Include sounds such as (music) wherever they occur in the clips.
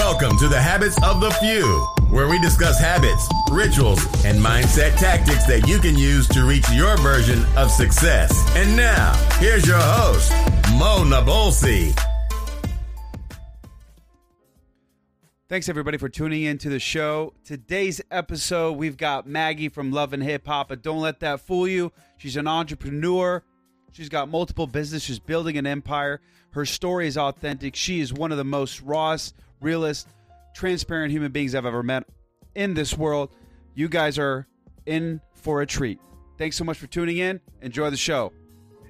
Welcome to the Habits of the Few, where we discuss habits, rituals, and mindset tactics that you can use to reach your version of success. And now, here's your host, Mo Nabolsi. Thanks everybody for tuning in to the show. Today's episode, we've got Maggie from Love and Hip Hop, but don't let that fool you. She's an entrepreneur. She's got multiple businesses. She's building an empire. Her story is authentic. She is one of the most rawest, realest, transparent human beings I've ever met in this world. You guys are in for a treat. Thanks so much for tuning in. Enjoy the show.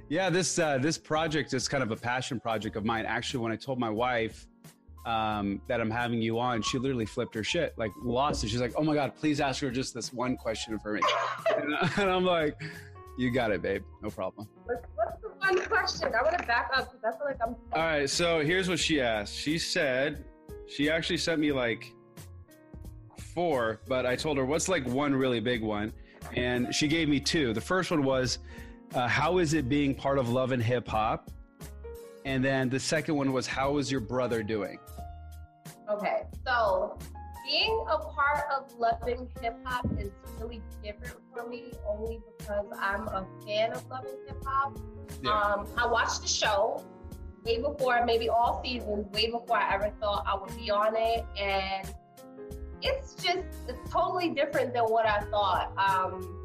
Yeah, this uh, this project is kind of a passion project of mine. Actually, when I told my wife um, that I'm having you on, she literally flipped her shit, like lost it. She's like, "Oh my god, please ask her just this one question for me," (laughs) and, and I'm like, "You got it, babe. No problem." What's, what's the one question? I want to back up because I feel like I'm. All right, so here's what she asked. She said, she actually sent me like four, but I told her what's like one really big one, and she gave me two. The first one was, uh, "How is it being part of Love and Hip Hop?" And then the second one was, "How is your brother doing?" Okay, so being a part of loving hip hop is really different for me, only because I'm a fan of loving hip hop. Yeah. Um, I watched the show way before, maybe all seasons, way before I ever thought I would be on it, and it's just it's totally different than what I thought. Um,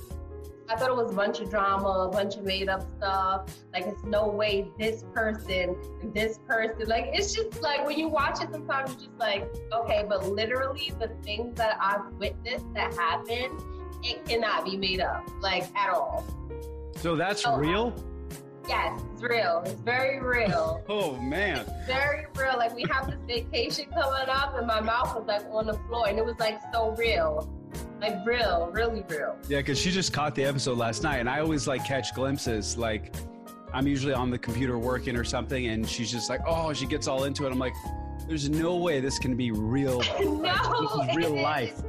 I thought it was a bunch of drama, a bunch of made up stuff. Like, it's no way this person and this person. Like, it's just like when you watch it, sometimes you're just like, okay, but literally the things that I've witnessed that happen, it cannot be made up, like, at all. So that's Oh. real. Yes, it's real. It's very real. (laughs) Oh man. very real. Like, we have this vacation coming up, and my mouth was like on the floor, and it was like so real. Like, real, really real. Yeah, because she just caught the episode last night, and I always like catch glimpses. Like, I'm usually on the computer working or something, and she's just like, "Oh," she gets all into it. I'm like, "There's no way this can be real. (laughs) no, this is real life."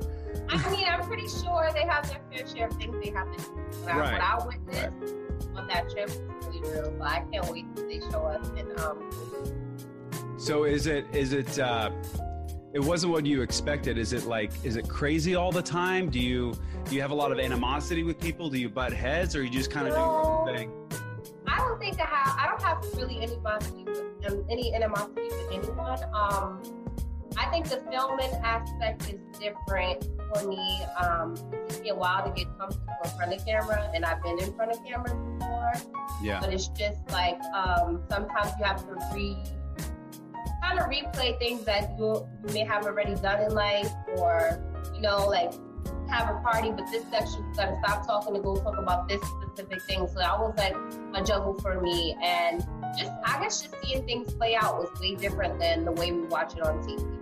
I mean, I'm pretty sure they have their fair share of things they have to do. Right. What I witnessed on that trip really real. But I can't wait till they show. And um, So is it is it uh, it wasn't what you expected? Is it like is it crazy all the time? Do you do you have a lot of animosity with people? Do you butt heads, or you just kind of do your own thing? I don't think I have. I don't have really any animosity with um, any animosity with anyone. Um, I think the filming aspect is different for me. Um, it took me a while to get comfortable in front of camera, and I've been in front of cameras before. Yeah. but it's just like um, sometimes you have to re kind of replay things that you, you may have already done in life or you know like have a party but this section you gotta stop talking to go talk about this specific thing so that was like a juggle for me and just i guess just seeing things play out was way different than the way we watch it on tv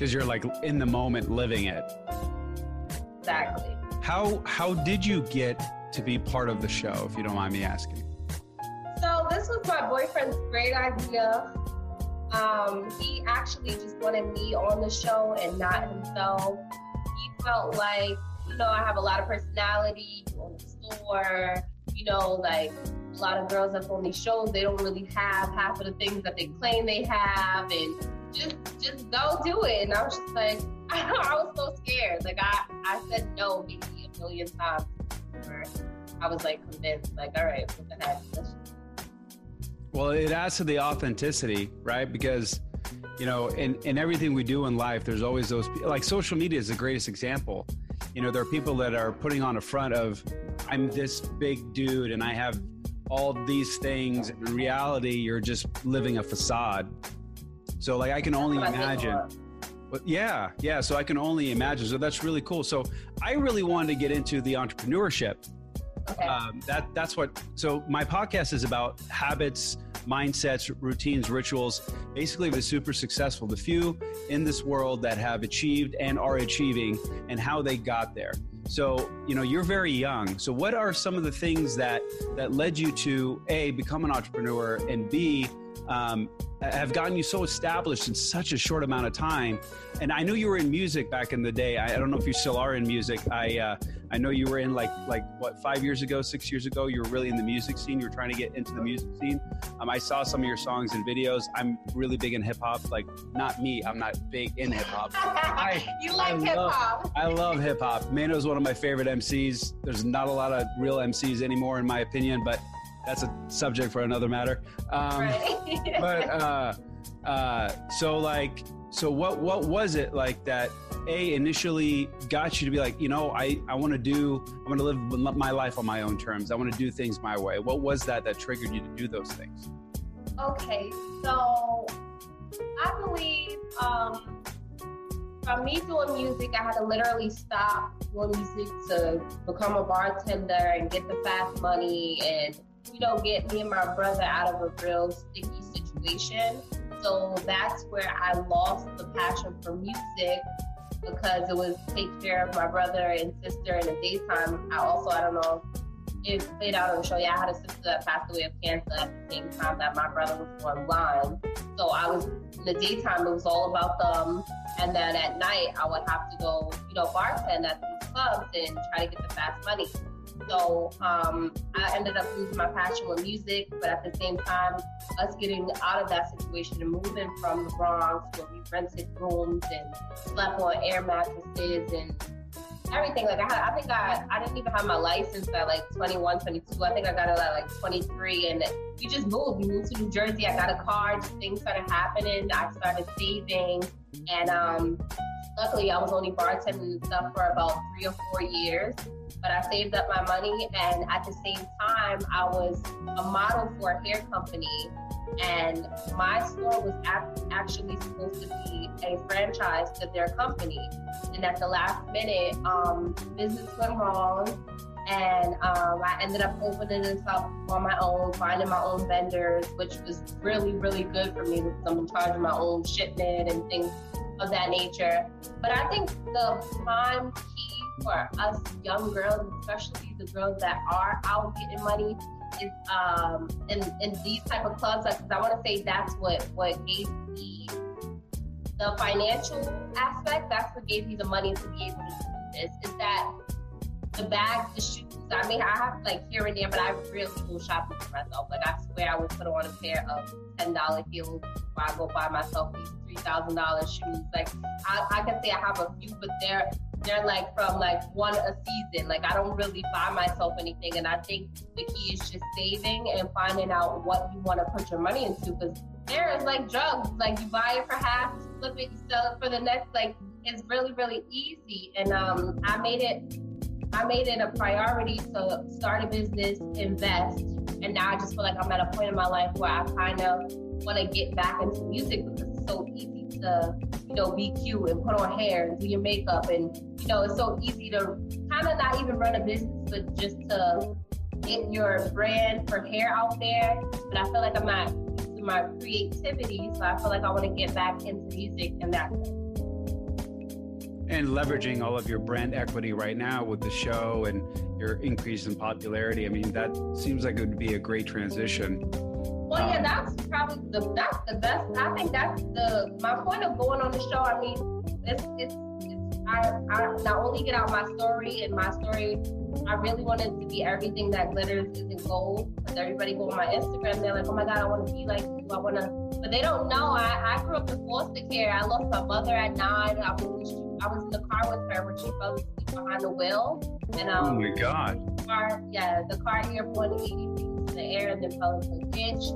Because you're like in the moment, living it. exactly How how did you get to be part of the show? If you don't mind me asking. So this was my boyfriend's great idea. Um, he actually just wanted me on the show and not himself. He felt like, you know, I have a lot of personality, own the store, you know, like a lot of girls that's on these shows, they don't really have half of the things that they claim they have and just just go do it. And I was just like, (laughs) I was so scared. Like I, I said no maybe a million times. I was like convinced, like, all right, what the heck? Well, it adds to the authenticity, right? Because, you know, in, in everything we do in life, there's always those, like social media is the greatest example. You know, there are people that are putting on a front of, I'm this big dude and I have all these things. In reality, you're just living a facade. So, like, I can only I think imagine. But yeah, yeah. So I can only imagine. So that's really cool. So I really wanted to get into the entrepreneurship Okay. um, that that's what so my podcast is about habits mindsets routines rituals basically the super successful the few in this world that have achieved and are achieving and how they got there so you know you're very young so what are some of the things that that led you to a become an entrepreneur and b um, have gotten you so established in such a short amount of time and i knew you were in music back in the day i, I don't know if you still are in music i uh, I know you were in like like what five years ago, six years ago. You were really in the music scene. You were trying to get into the music scene. Um, I saw some of your songs and videos. I'm really big in hip hop. Like not me. I'm not big in hip hop. (laughs) you like hip hop. I love hip hop. Mano is one of my favorite MCs. There's not a lot of real MCs anymore, in my opinion, but that's a subject for another matter. Um, right. (laughs) but uh, uh, so like, so what what was it like that a initially got you to be like, you know, I, I want to do, I want to live my life on my own terms. I want to do things my way. What was that that triggered you to do those things? Okay, so I believe um, from me doing music, I had to literally stop doing music to become a bartender and get the fast money and, you know, get me and my brother out of a real sticky situation. So that's where I lost the passion for music because it was take care of my brother and sister in the daytime. I also, I don't know if it played out on the show. Yeah, I had a sister that passed away of cancer at the same time that my brother was born blind. So I was in the daytime, it was all about them. And then at night, I would have to go, you know, bartend at these clubs and try to get the fast money. So um, I ended up losing my passion with music, but at the same time, us getting out of that situation and moving from the Bronx where we rented rooms and slept on air mattresses and everything. Like I had, I think I, I didn't even have my license at like 21, 22. I think I got it at like 23 and we just moved. We moved to New Jersey. I got a car. Just things started happening. I started saving and um, luckily I was only bartending and stuff for about three or four years but I saved up my money. And at the same time, I was a model for a hair company. And my store was actually supposed to be a franchise to their company. And at the last minute, um, business went wrong. And um, I ended up opening this up on my own, finding my own vendors, which was really, really good for me because I'm in charge of my own shipment and things of that nature. But I think the prime key for us young girls, especially the girls that are out getting money, is um, in, in these type of clubs. Because I want to say that's what what gave me the financial aspect. That's what gave me the money to be able to do this. Is that the bags, the shoes. I mean, I have like here and there, but I really go shopping for myself. Like I swear, I would put on a pair of ten dollar heels before I go buy myself these three thousand dollar shoes. Like I, I can say I have a few, but they're they're like from like one a season. Like I don't really buy myself anything, and I think the key is just saving and finding out what you want to put your money into. Because there is like drugs, like you buy it for half, flip it, you sell it for the next. Like it's really really easy, and um, I made it. I made it a priority to start a business, invest, and now I just feel like I'm at a point in my life where I kind of want to get back into music because it's so easy to, you know, be cute and put on hair and do your makeup. And, you know, it's so easy to kind of not even run a business, but just to get your brand for hair out there. But I feel like I'm not my creativity. So I feel like I want to get back into music and that. And leveraging all of your brand equity right now with the show and your increase in popularity. I mean, that seems like it would be a great transition well, yeah, um, that's probably the that's the best. I think that's the my point of going on the show. I mean, it's it's, it's I, I not only get out my story and my story. I really wanted to be everything that glitters isn't gold. Because everybody go on my Instagram, they're like, "Oh my God, I want to be like you. I want to," but they don't know. I, I grew up in foster care. I lost my mother at nine. I was I was in the car with her when she fell asleep behind the wheel. And um, oh my God. The Car, yeah, the car airborne 80 feet in the air and then fell into a ditch.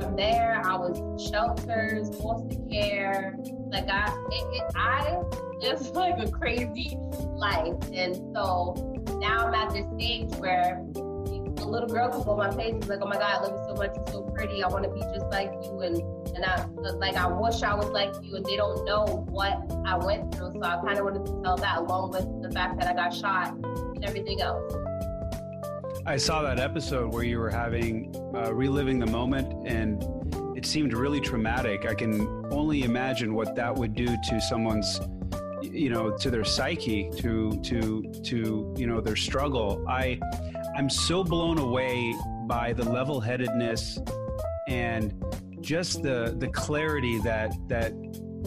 From there, I was shelters, foster care. Like I, it, it, I just (laughs) like a crazy life. And so now I'm at this stage where a little girl can go on my page and like, oh my God, I love you so much. You're so pretty. I want to be just like you. And and I like I wish I was like you. And they don't know what I went through. So I kind of wanted to tell that along with the fact that I got shot and everything else. I saw that episode where you were having uh, reliving the moment, and it seemed really traumatic. I can only imagine what that would do to someone's, you know, to their psyche, to to to you know their struggle. I I'm so blown away by the level-headedness and just the the clarity that that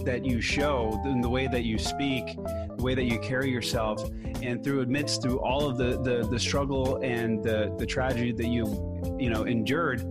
that you show in the way that you speak the way that you carry yourself and through amidst through all of the the, the struggle and the the tragedy that you you know endured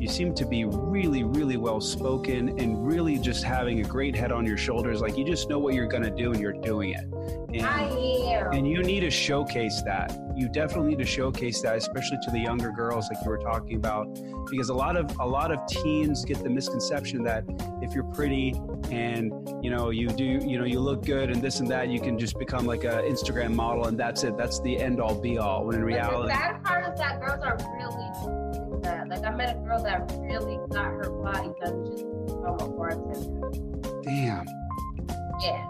you seem to be really really well spoken and really just having a great head on your shoulders. Like you just know what you're to do and you're doing it and, I am. and you need to showcase that you definitely need to showcase that especially to the younger girls like you were talking about because a lot of a lot of teens get the misconception that if you're pretty and you know you do you know you look good and this and that you can just become like a instagram model and that's it that's the end all be all when in But reality the sad part is that girls are really that. Like I met a girl that really got her body done just for a bartender. damn Yeah.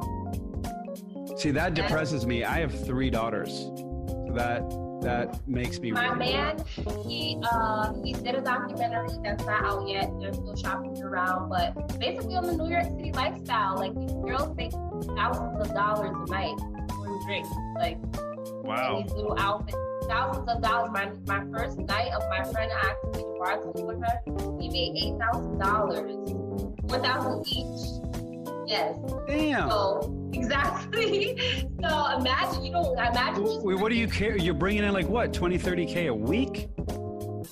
See that depresses me i have three daughters so that that makes me My really- man, he uh he did a documentary that's not out yet. They're still shopping around, but basically on the New York City lifestyle, like these girls make thousands of dollars a night on drinks, like wow these little outfits, thousands of dollars. My my first night of my friend asked me to bartend with her, we made eight thousand dollars, one thousand each. Yes. damn So exactly. (laughs) So imagine you don't imagine Wait, what do you care you're bringing in like what 20 30k a week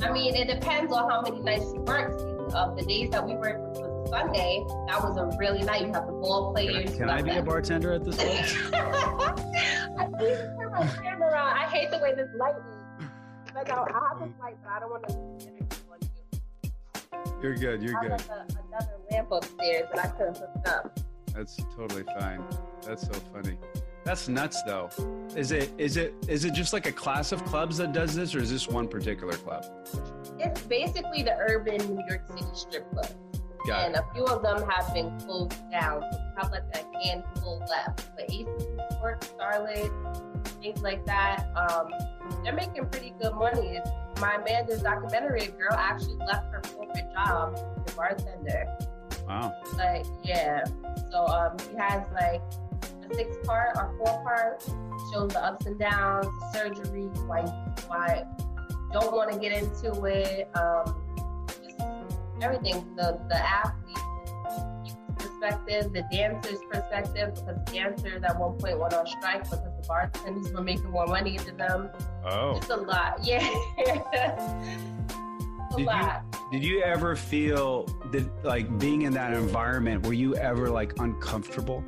I mean, it depends on how many nights you work. Of um, the days that we worked was Sunday, that was a really night. You have the ball players. can i be a bartender at this point (laughs) I please turn my camera on. I hate the way this light is. Like I, I have a light, but I don't want to. you're good you're I good a, another lamp upstairs that I couldn't hook up. That's totally fine. That's so funny. That's nuts though. Is it is it is it just like a class of clubs that does this or is this one particular club? It's basically the urban New York City strip club. Got and it. a few of them have been closed down. So have like a handful left. But Ace Court, Starlet, things like that, um, they're making pretty good money. My man did documentary, a girl actually left her corporate job as a bartender. Wow. Like, yeah. So um, he has like a six part or four part, shows the ups and downs, the surgery, why why don't want to get into it, um, just everything. The the athlete perspective, the dancer's perspective, because dancers at one point went on strike because the bartenders were making more money than them. Oh. It's a lot, (laughs) yeah. Did you- Did you ever feel that like being in that environment, were you ever like uncomfortable?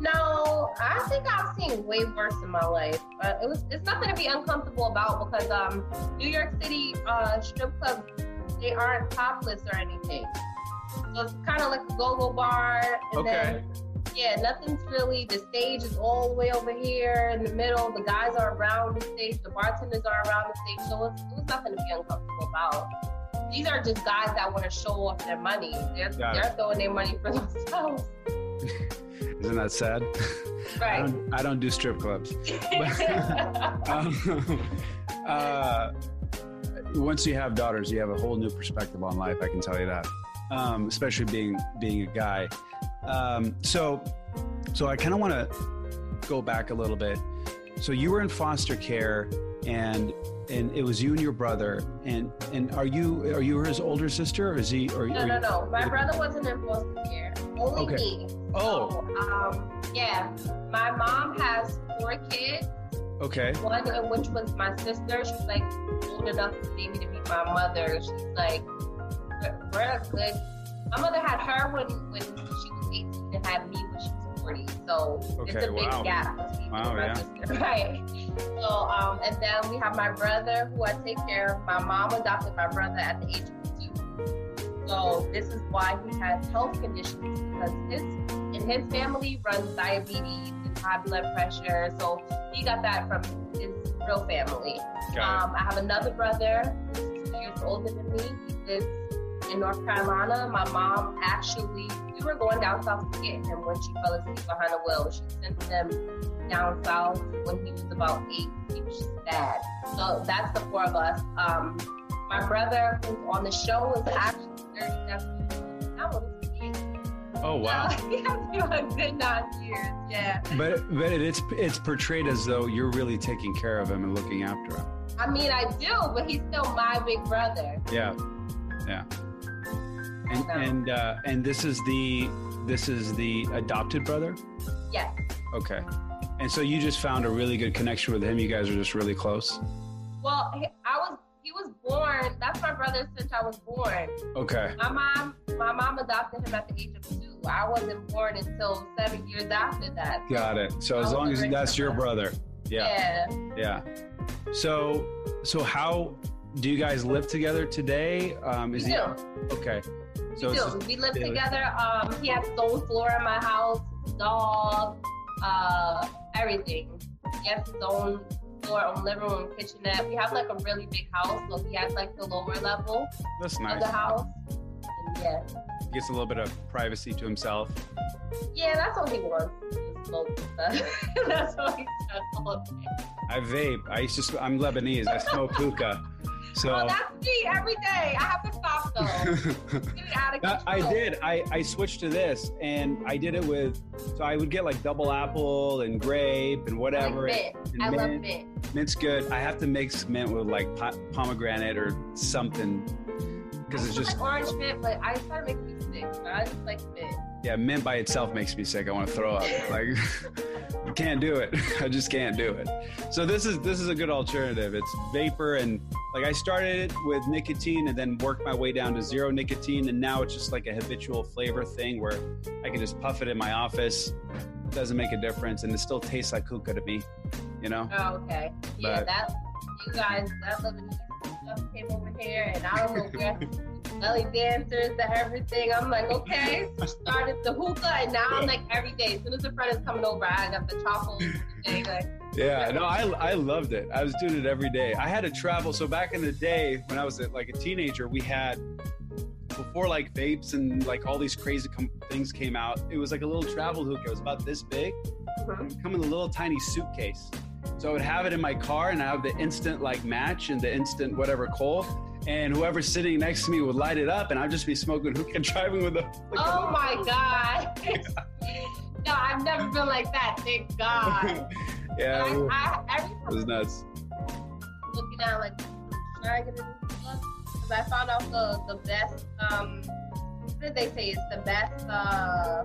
No, I think I've seen way worse in my life. But it was it's nothing to be uncomfortable about because um New York City uh strip clubs they aren't topless or anything. So it's kind of like a go-go bar and Okay. then yeah, nothing's really the stage is all the way over here in the middle. The guys are around the stage, the bartenders are around the stage, so it's, it was nothing to be uncomfortable about. These are just guys that want to show off their money. They're, they're throwing their money for (laughs) themselves. (laughs) Isn't that sad? (laughs) I Right. don't, I don't do strip clubs. Um, uh, once you have daughters, you have a whole new perspective on life. I can tell you that, um, especially being being a guy. Um, so, so I kind of want to go back a little bit. So you were in foster care, and and it was you and your brother. And and are you are you his older sister, or is he? Or, No, no, no. My brother wasn't in foster care. Only Okay. me. Oh. So, um, yeah. My mom has four kids. Okay. One of which was my sister. She's like old enough maybe to be my mother. She's like, we're, a good. My mother had her when when she was 18 and had me when she was 40. So it's Okay, a big wow. gap between Wow, my yeah. Right. So um, and then we have my brother who I take care of. My mom adopted my brother at the age of two. So this is why he has health conditions because his in his family runs diabetes and high blood pressure. So he got that from his real family. Um, I have another brother who's two years older than me. He lives in North Carolina. My mom actually, we were going down south to get him when she fell asleep behind a wheel. She sent him down south when he was about eight. He was just bad. So that's the four of us. Um, my brother who's on the show is actually 37. That was. Oh wow. (laughs) he has been a good nine years. Yeah. But but it's it's portrayed as though you're really taking care of him and looking after him. I mean, I do, but he's still my big brother. Yeah, yeah. And No. and uh, and this is the this is the adopted brother. Yes. Okay. And so you just found a really good connection with him. You guys are just really close. Well, I was he was born. That's my brother since I was born. Okay. My mom, my mom adopted him at the age of two. I wasn't born until seven years after that. Got it. So as long as that's your brother. Yeah. Yeah. Yeah. So so how do you guys live together today? Um, We is do. he okay? So we do. We live together. Um, he has his own floor in my house, dog, uh, everything. He has his own floor, own living room, kitchenette. We have like a really big house, so he has like the lower level that's of the house. And yeah, He gets a little bit of privacy to himself. yeah, that's all he wants. is Smoke and stuff. (laughs) that's all he does. I vape. I used to. I'm Lebanese. I smoke hookah. So Well, that's me every day. I have to stop though. (laughs) Get it out of I did. I, I switched to this, and I did it with. So I would get like double apple and grape and I whatever. like mint. and I love mint. mint. Mint's good. I have to mix mint with like po- pomegranate or something because it's just like orange mint, but I to make me sick. I just like mint. yeah. Mint by itself makes me sick. I want to throw up. Like (laughs) can't do it. (laughs) I just can't do it. So this is this is a good alternative. It's vapor and like I started it with nicotine and then worked my way down to zero nicotine and now it's just like a habitual flavor thing where I can just puff it in my office. Doesn't make a difference and it still tastes like hookah to me. You know? Oh, okay. Yeah, But- that you guys that Lebanese stuff came over here, and I don't know where (laughs) belly dancers to everything. I'm like, okay. Started the hookah, and now I'm like every day. As soon as a friend is coming over, I got the chocolate thing. Like, Yeah, no, I, I loved it. I was doing it every day. I had to travel. So back in the day, when I was a, like a teenager, we had before like vapes and like all these crazy com- things came out. It was like a little travel hookah. It was about this big. Mhm. would come in a little tiny suitcase. So I would have it in my car, and I have the instant like match and the instant whatever coal. And whoever's sitting next to me would light it up, and I'd just be smoking hookah, driving with a. Like oh my god. (laughs) no, I've never been like that. Thank God. (laughs) yeah, it I, I, every time was nuts. Looking at like, should I get a? Because I found out the the best. Um, what did they say? It's the best. Uh,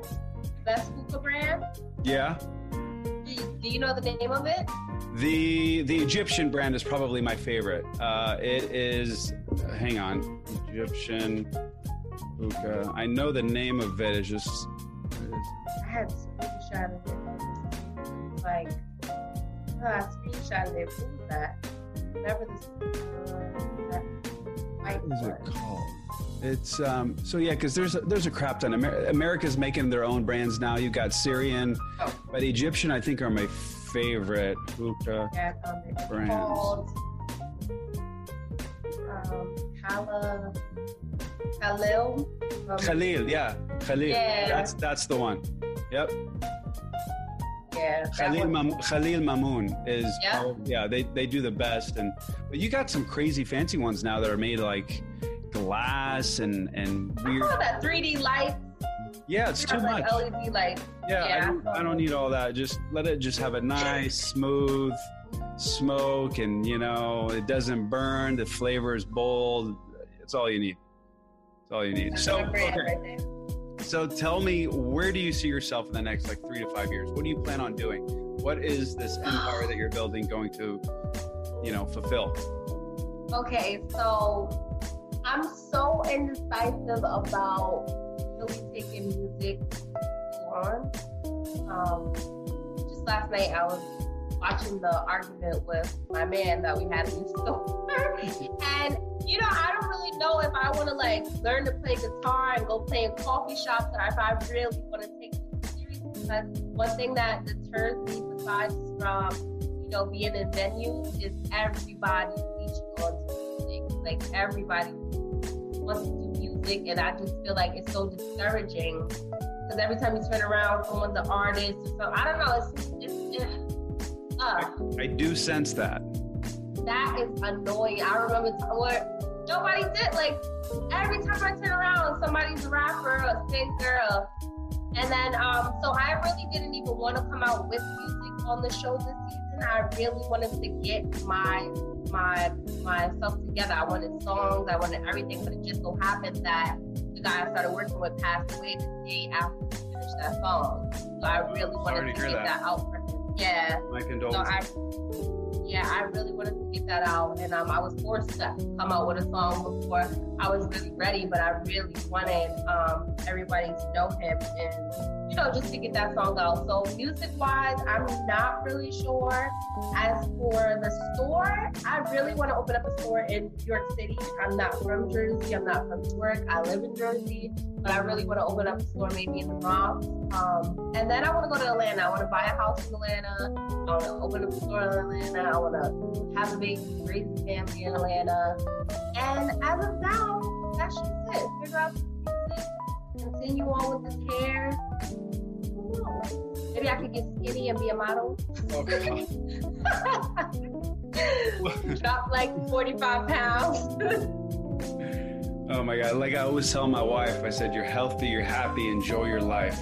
best hookah brand. Yeah. Do you, do you know the name of it? The the Egyptian brand is probably my favorite. Uh, it is. Hang on, Egyptian hookah. I know the name of it is just. I had a screenshot of it. Like, I screenshotted it. That? Remember this? Uh, that What is it called? It's um. So yeah, because there's a, there's a crap ton. Amer- America's making their own brands now. You've got Syrian, Oh. but Egyptian I think are my favorite hookah. Yeah, I found it. It's Brands. called um, Hala, Khalil. Um, Khalil, yeah, Khalil. Yeah. That's that's the one. Yep. Yeah, Khalil. Mam- Khalil Mamoon is Yeah? oh, yeah they, they do the best and but you got some crazy fancy ones now that are made like glass and and weird saw that 3D light. yeah it's It too much like LED light. yeah, I, don't, I don't need all that just let it just have a nice smooth smoke and you know it doesn't burn the flavor is bold it's all you need it's all you need so okay. So tell me, where do you see yourself in the next like three to five years? What do you plan on doing? What is this empire that you're building going to, you know, fulfill? Okay, so I'm so indecisive about really taking music on. Um, just last night, I was watching the argument with my man that we had in the store, (laughs) and you know, I don't really know if I want to like learn to play guitar and go play in coffee shops, or if I really want to take it seriously. Because one thing that deters me, besides from you know being in venues, is everybody reaching onto music. Like everybody wants to do music, and I just feel like it's so discouraging. Because every time you turn around, someone's an artist So. I don't know. It's it's. it's uh, I do sense that. that is annoying. I remember t- where nobody did like every time I turn around, somebody's a rapper, a singer, and then um. So I really didn't even want to come out with music on the show this season. I really wanted to get my my myself together. I wanted songs, I wanted everything, but it just so happened that the guy I started working with passed away the day after we finished that song. So I really wanted Sorry to, to get that. that. out for him. Yeah. My So condolences. I, yeah, I really wanted to get that out, and um, I was forced to come out with a song before I was really ready. But I really wanted um, everybody to know him, and you know, just to get that song out. So music-wise, I'm not really sure. As for the store, I really want to open up a store in New York City. I'm not from Jersey. I'm not from Newark. I live in Jersey, but I really want to open up a store maybe in the Bronx. Um, and then I want to go to Atlanta. I want to buy a house in Atlanta. I want to open up a store in Atlanta. I want to have a raise a family in Atlanta. And as of now, that's just it. Figure out music, continue on with this hair. I don't know. Maybe I could get skinny and be a model. (laughs) Drop like 45 pounds. (laughs) Oh my God. Like I always tell my wife, I said, you're healthy, you're happy, enjoy your life.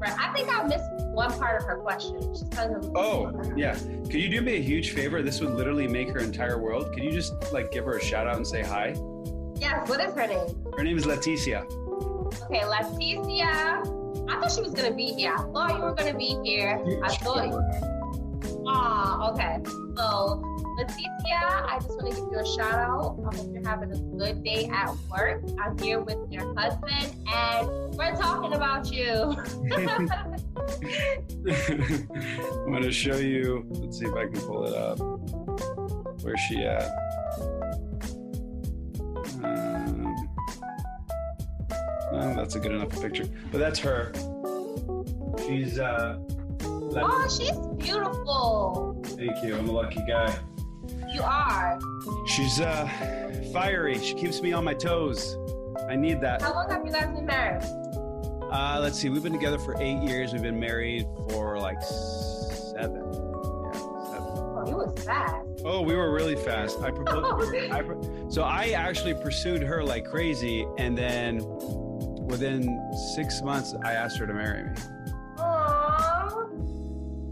right. I think I missed one part of her question. She's. Oh, yeah. Could you do me a huge favor? This would literally make her entire world. Could you just like give her a shout out and say hi? Yes, what is her name? Her name is Leticia. Okay, Leticia. I thought she was gonna be here. I thought you were gonna be here. I thought you. Ah, okay. So, Leticia, I just want to give you a shout out. I hope you're having a good day at work. I'm here with your husband, and we're talking about you. (laughs) I'm gonna show you. Let's see if I can pull it up. Where's she at? No, that's a good enough picture. But that's her. She's uh. like- oh, she's beautiful. Thank you. I'm a lucky guy. You are. She's uh fiery. She keeps me on my toes. I need that. How long have you guys been married? Uh, let's see. We've been together for eight years. We've been married for like seven. Yeah, seven. Oh, you was fast. Oh, we were really fast. I (laughs) proposed. I pro- so I actually pursued her like crazy, and then within six months, I asked her to marry me. Aww.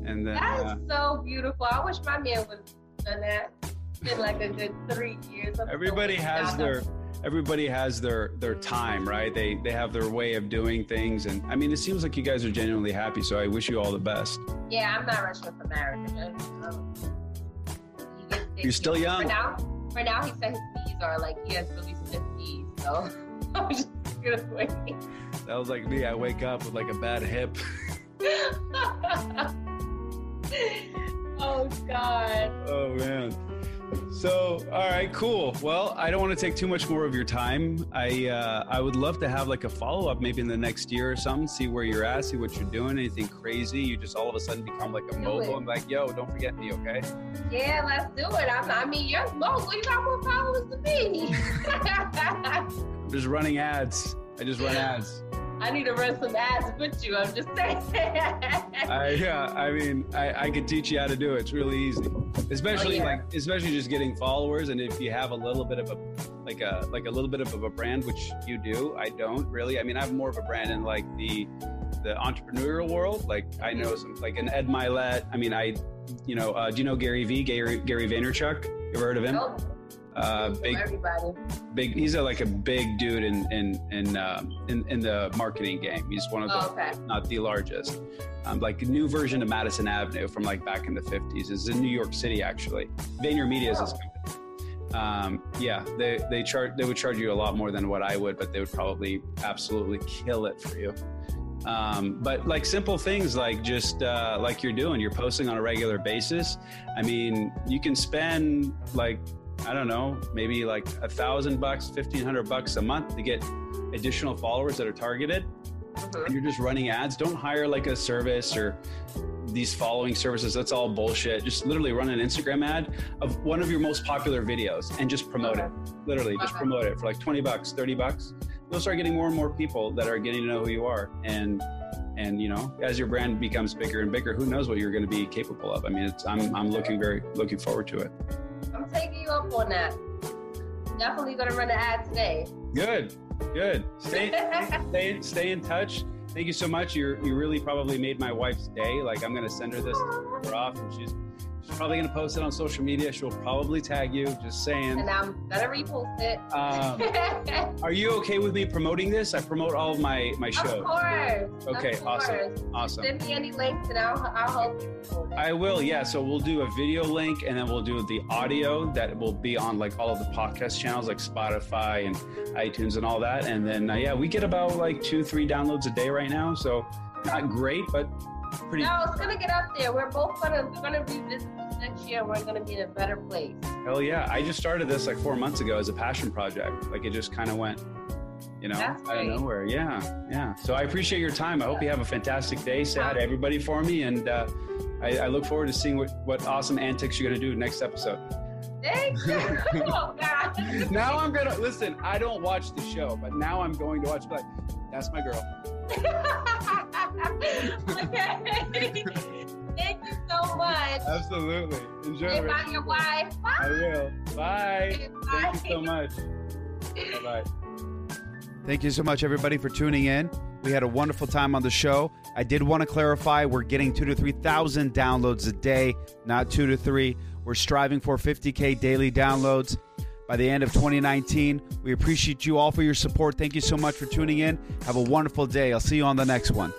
And then That uh, so beautiful. I wish my man would have done that. It's been like a good three years. I'm so everybody has their everybody has their their time, right? They they have their way of doing things, and I mean, it seems like you guys are genuinely happy. So I wish you all the best. Yeah, I'm not rushing for marriage. Um, gets- You're still young. For now, for now, he said his knees are like he has really stiff knees. So (laughs) Gonna wait. That was like me. I wake up with like a bad hip. (laughs) oh God. Oh man. So, all right, cool. Well, I don't want to take too much more of your time. I uh, I would love to have like a follow up, maybe in the next year or something. See where you're at, see what you're doing. Anything crazy? You just all of a sudden become like a Do mogul. it. I'm like, yo, don't forget me, okay? Yeah, let's do it. I'm, I mean, you're mogul. You got more followers than me. I'm (laughs) just running ads. I just run ads. I need to run some ads with you. I'm just saying. I yeah. I mean, I, I could teach you how to do it. It's really easy. Especially yeah. like, especially just getting followers, and if you have a little bit of a like a like a little bit of a brand, which you do. I don't really. I mean, I have more of a brand in like the the entrepreneurial world. Like I know some like an Ed Mylett. I mean, I you know, uh, do you know Gary V? Gary Gary Vaynerchuk. You ever heard of him? Nope. Uh, big Everybody. big. He's a, like a big dude in in in, um, in in the marketing game. He's one of the Oh, okay. not the largest. Um, like a new version of Madison Avenue from like back in the 50s. is in New York City actually. Vayner Media is his company. Um, yeah, they they charge they would charge you a lot more than what I would, but they would probably absolutely kill it for you. Um, but like simple things like just uh, like you're doing, you're posting on a regular basis. I mean, you can spend like I don't know, maybe like a thousand bucks, fifteen hundred bucks a month to get additional followers that are targeted Mhm. and you're just running ads, don't hire like a service or these following services. That's all bullshit. Just literally run an Instagram ad of one of your most popular videos and just promote it. Literally, just promote it for like 20 bucks, 30 bucks. You'll start getting more and more people that are getting to know who you are. And and you know, as your brand becomes bigger and bigger, who knows what you're going to be capable of. I mean, it's I'm I'm looking very looking forward to it. I'm taking you up on that. Definitely gonna run an ad today. Good. Good. Stay stay stay in touch. Thank you so much. You're you really probably made my wife's day. Like I'm gonna send her this off, and she's she's probably going to post it on social media. She'll probably tag you. Just saying. And I'm gonna repost it. Um, (laughs) are you okay with me promoting this? I promote all of my my shows. Of course. Okay, of awesome. course. Awesome. Send me any links and I'll I'll help you. I will, yeah. So we'll do a video link and then we'll do the audio that will be on like all of the podcast channels like Spotify and iTunes and all that. And then, uh, yeah, we get about like two, three downloads a day right now. So not great, but pretty. No, it's gonna get up there. We're both gonna we're gonna revisit this next year. We're gonna be in a better place. Hell yeah. I just started this like four months ago as a passion project. Like it just kind of went, you know, That's out of nowhere. Yeah. Yeah. So I appreciate your time. I hope you have a fantastic day. Say hi to everybody for me. And uh, I, I look forward to seeing what, what awesome antics you're going to do next episode. Thank you. (laughs) (laughs) oh God. now I'm gonna listen. I don't watch the show, but now I'm going to watch. Like, that's my girl. (laughs) (laughs) okay. Thank you so much. Absolutely. Enjoy Say the bye to your wife. I will. Bye. Bye. Thank you so much. Bye bye. Thank you so much, everybody, for tuning in. We had a wonderful time on the show. I did want to clarify we're getting two to 3,000 downloads a day, not two to three. We're striving for 50K daily downloads by the end of 2019. We appreciate you all for your support. Thank you so much for tuning in. Have a wonderful day. I'll see you on the next one.